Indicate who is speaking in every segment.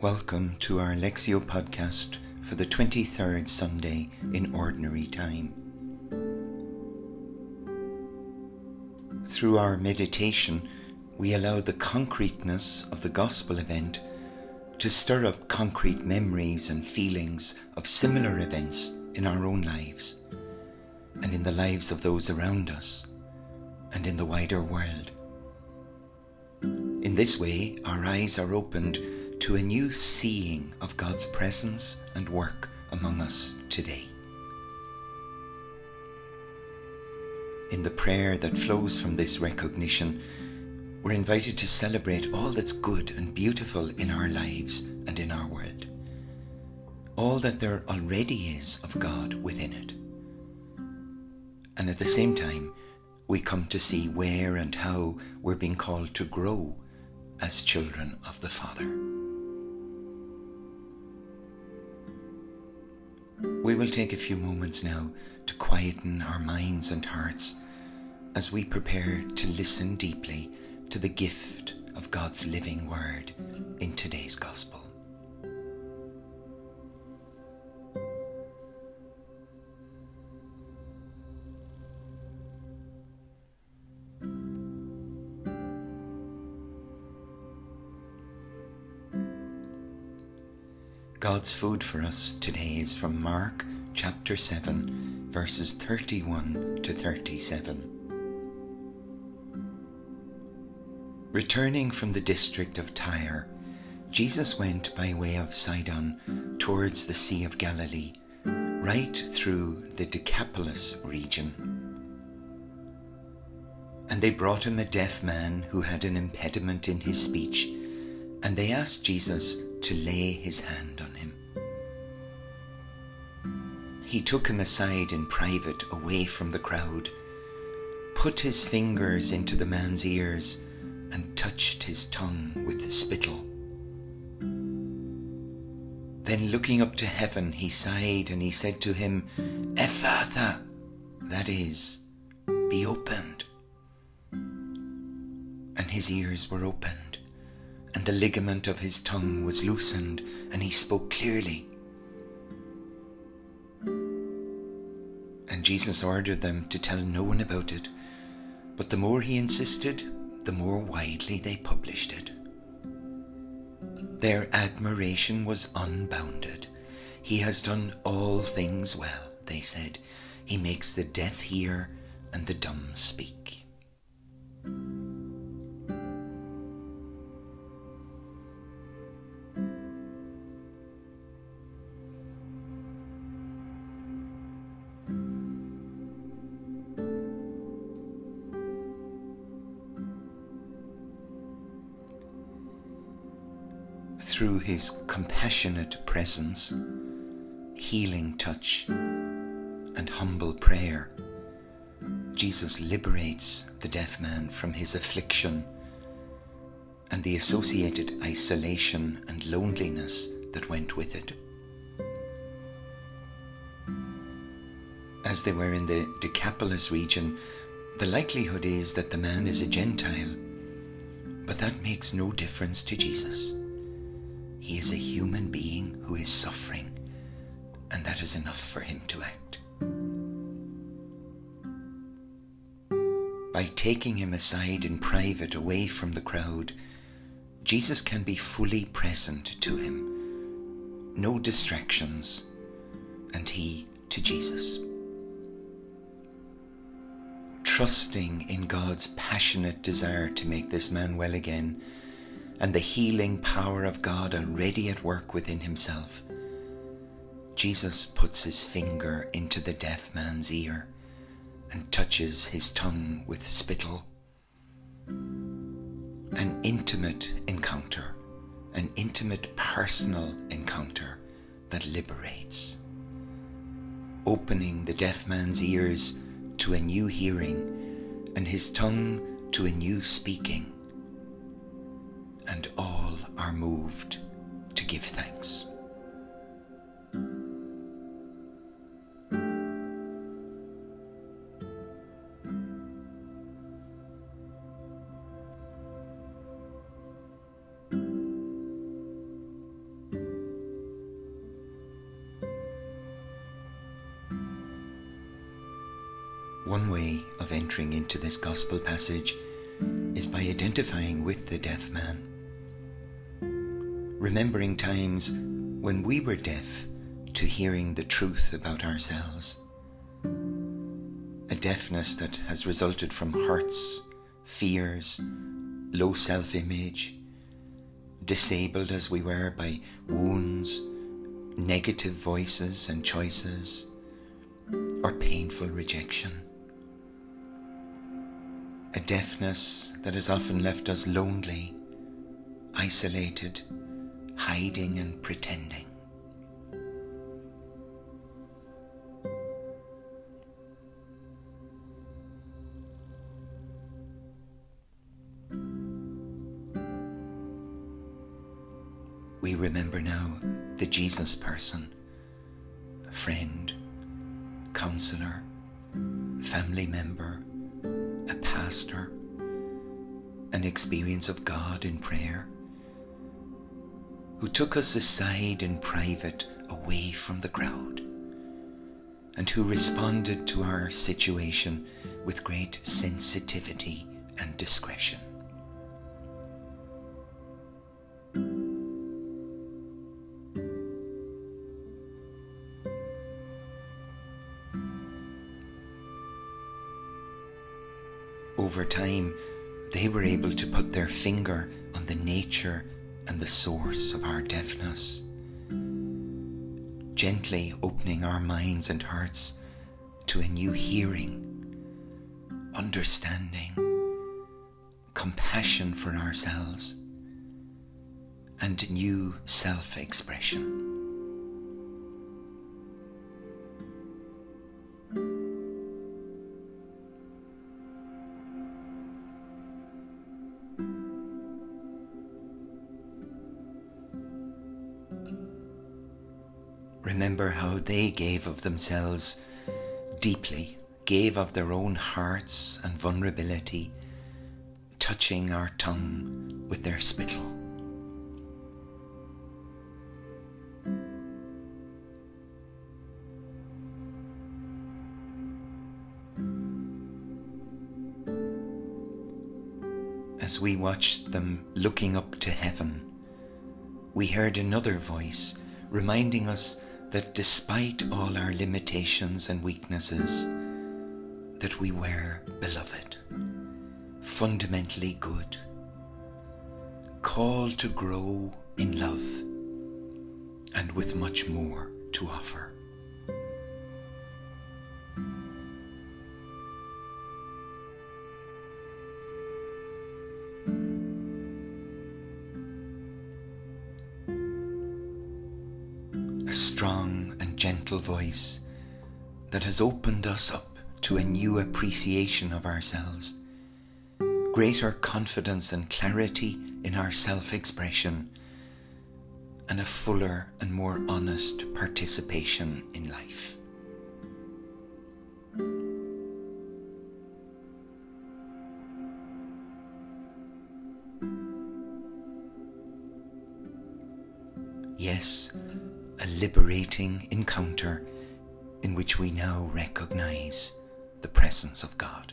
Speaker 1: Welcome to our Lectio podcast for the 23rd Sunday in Ordinary Time. Through our meditation, we allow the concreteness of the Gospel event to stir up concrete memories and feelings of similar events in our own lives and in the lives of those around us and in the wider world. In this way, our eyes are opened to a new seeing of God's presence and work among us today. In the prayer that flows from this recognition, we're invited to celebrate all that's good and beautiful in our lives and in our world. All that there already is of God within it. And at the same time, we come to see where and how we're being called to grow as children of the Father. We will take a few moments now to quieten our minds and hearts as we prepare to listen deeply to the gift of God's living word in today's Gospel. God's food for us today is from Mark chapter 7, verses 31 to 37. Returning from the district of Tyre, Jesus went by way of Sidon towards the Sea of Galilee, right through the Decapolis region. And they brought him a deaf man who had an impediment in his speech, and they asked Jesus to lay his hand on He took him aside in private away from the crowd, put his fingers into the man's ears, and touched his tongue with the spittle. Then looking up to heaven, he sighed and he said to him, Ephphatha, that is, be opened. And his ears were opened, and the ligament of his tongue was loosened, and he spoke clearly. Jesus ordered them to tell no one about it, but the more he insisted, the more widely they published it. Their admiration was unbounded. He has done all things well, they said. He makes the deaf hear and the dumb speak. Through his compassionate presence, healing touch, and humble prayer, Jesus liberates the deaf man from his affliction and the associated isolation and loneliness that went with it. As they were in the Decapolis region, the likelihood is that the man is a Gentile, but that makes no difference to Jesus. He is a human being who is suffering, and that is enough for him to act. By taking him aside in private away from the crowd, Jesus can be fully present to him. No distractions, and he to Jesus. Trusting in God's passionate desire to make this man well again and the healing power of God already at work within himself, Jesus puts his finger into the deaf man's ear and touches his tongue with spittle. An intimate encounter, an intimate personal encounter that liberates. Opening the deaf man's ears to a new hearing and his tongue to a new speaking and all are moved to give thanks. One way of entering into this gospel passage is by identifying with the deaf man remembering times when we were deaf to hearing the truth about ourselves. A deafness that has resulted from hurts, fears, low self image, disabled as we were by wounds, negative voices and choices, or painful rejection. A deafness that has often left us lonely, isolated, hiding and pretending. We remember now the Jesus person, a friend, counselor, family member, a pastor, an experience of God in prayer, who took us aside in private away from the crowd, and who responded to our situation with great sensitivity and discretion. over time, they were able to put their finger on the nature and the source of our deafness, gently opening our minds and hearts to a new hearing, understanding, compassion for ourselves, and new self expression. They gave of themselves deeply, gave of their own hearts and vulnerability, touching our tongue with their spittle. As we watched them looking up to heaven, we heard another voice reminding us that despite all our limitations and weaknesses, that we were beloved, fundamentally good, called to grow in love, and with much more to offer. a strong gentle voice that has opened us up to a new appreciation of ourselves, greater confidence and clarity in our self expression, and a fuller and more honest participation in life. Yes, a liberating encounter in which we now recognize the presence of God.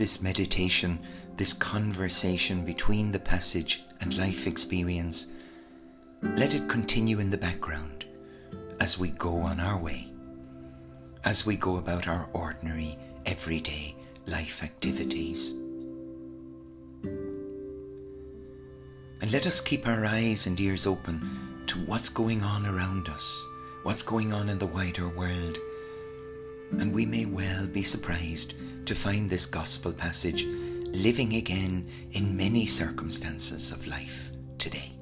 Speaker 1: This meditation this conversation between the passage and life experience, let it continue in the background as we go on our way, as we go about our ordinary, everyday life activities. And let us keep our eyes and ears open to what's going on around us, what's going on in the wider world. And we may well be surprised to find this gospel passage living again in many circumstances of life today.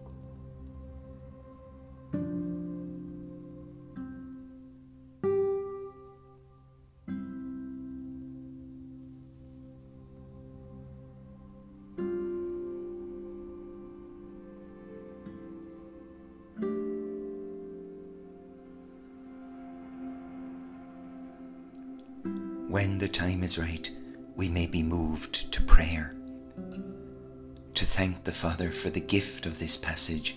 Speaker 1: We may be moved to prayer, to thank the Father for the gift of this passage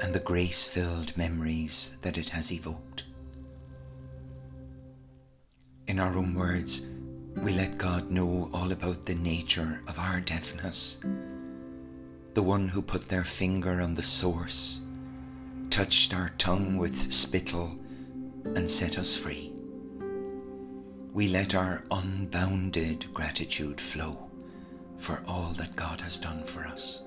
Speaker 1: and the grace filled memories that it has evoked. In our own words, we let God know all about the nature of our deafness, the one who put their finger on the source, touched our tongue with spittle, and set us free. We let our unbounded gratitude flow for all that God has done for us.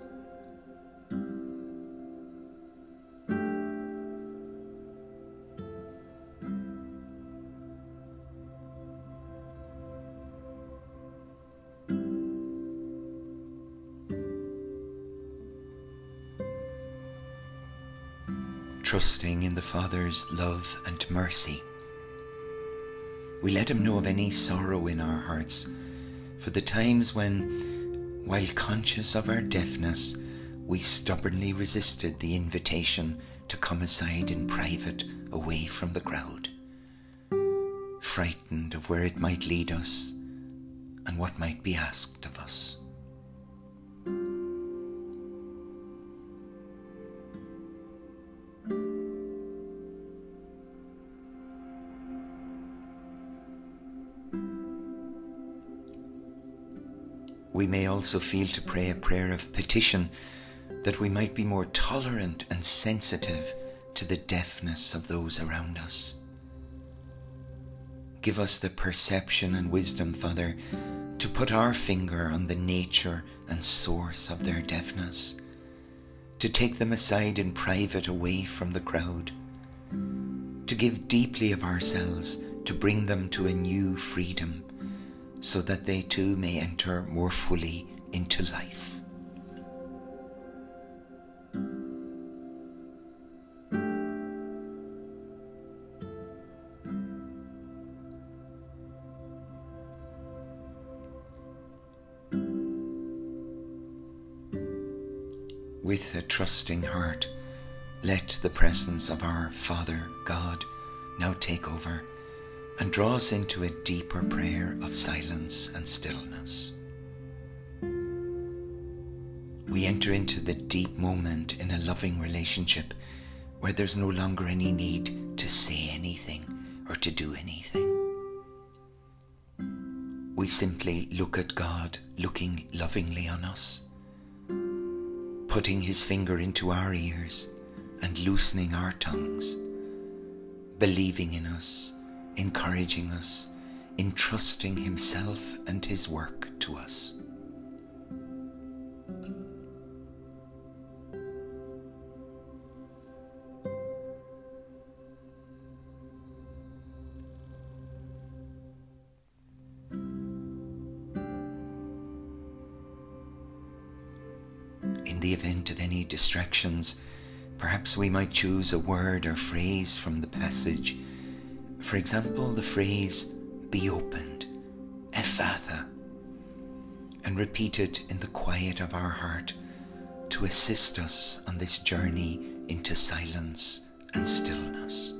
Speaker 1: trusting in the Father's love and mercy. We let Him know of any sorrow in our hearts for the times when, while conscious of our deafness, we stubbornly resisted the invitation to come aside in private away from the crowd, frightened of where it might lead us and what might be asked of us. We may also feel to pray a prayer of petition that we might be more tolerant and sensitive to the deafness of those around us. Give us the perception and wisdom, Father, to put our finger on the nature and source of their deafness, to take them aside in private away from the crowd, to give deeply of ourselves to bring them to a new freedom so that they too may enter more fully into life. With a trusting heart, let the presence of our Father God now take over and draw us into a deeper prayer of silence and stillness. We enter into the deep moment in a loving relationship where there's no longer any need to say anything or to do anything. We simply look at God looking lovingly on us, putting his finger into our ears and loosening our tongues, believing in us encouraging us, entrusting Himself and His work to us. In the event of any distractions, perhaps we might choose a word or phrase from the passage for example, the phrase, be opened, Ephphatha, and repeat it in the quiet of our heart to assist us on this journey into silence and stillness.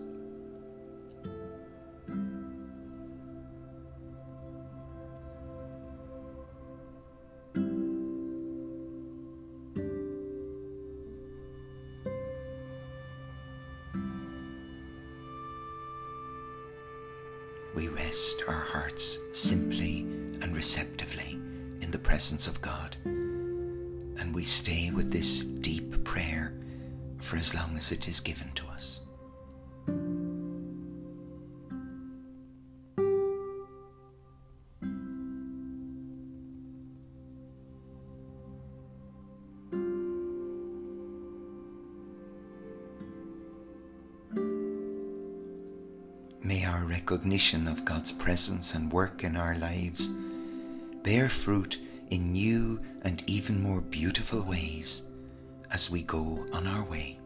Speaker 1: Rest our hearts simply and receptively in the presence of God. And we stay with this deep prayer for as long as it is given to recognition of God's presence and work in our lives bear fruit in new and even more beautiful ways as we go on our way.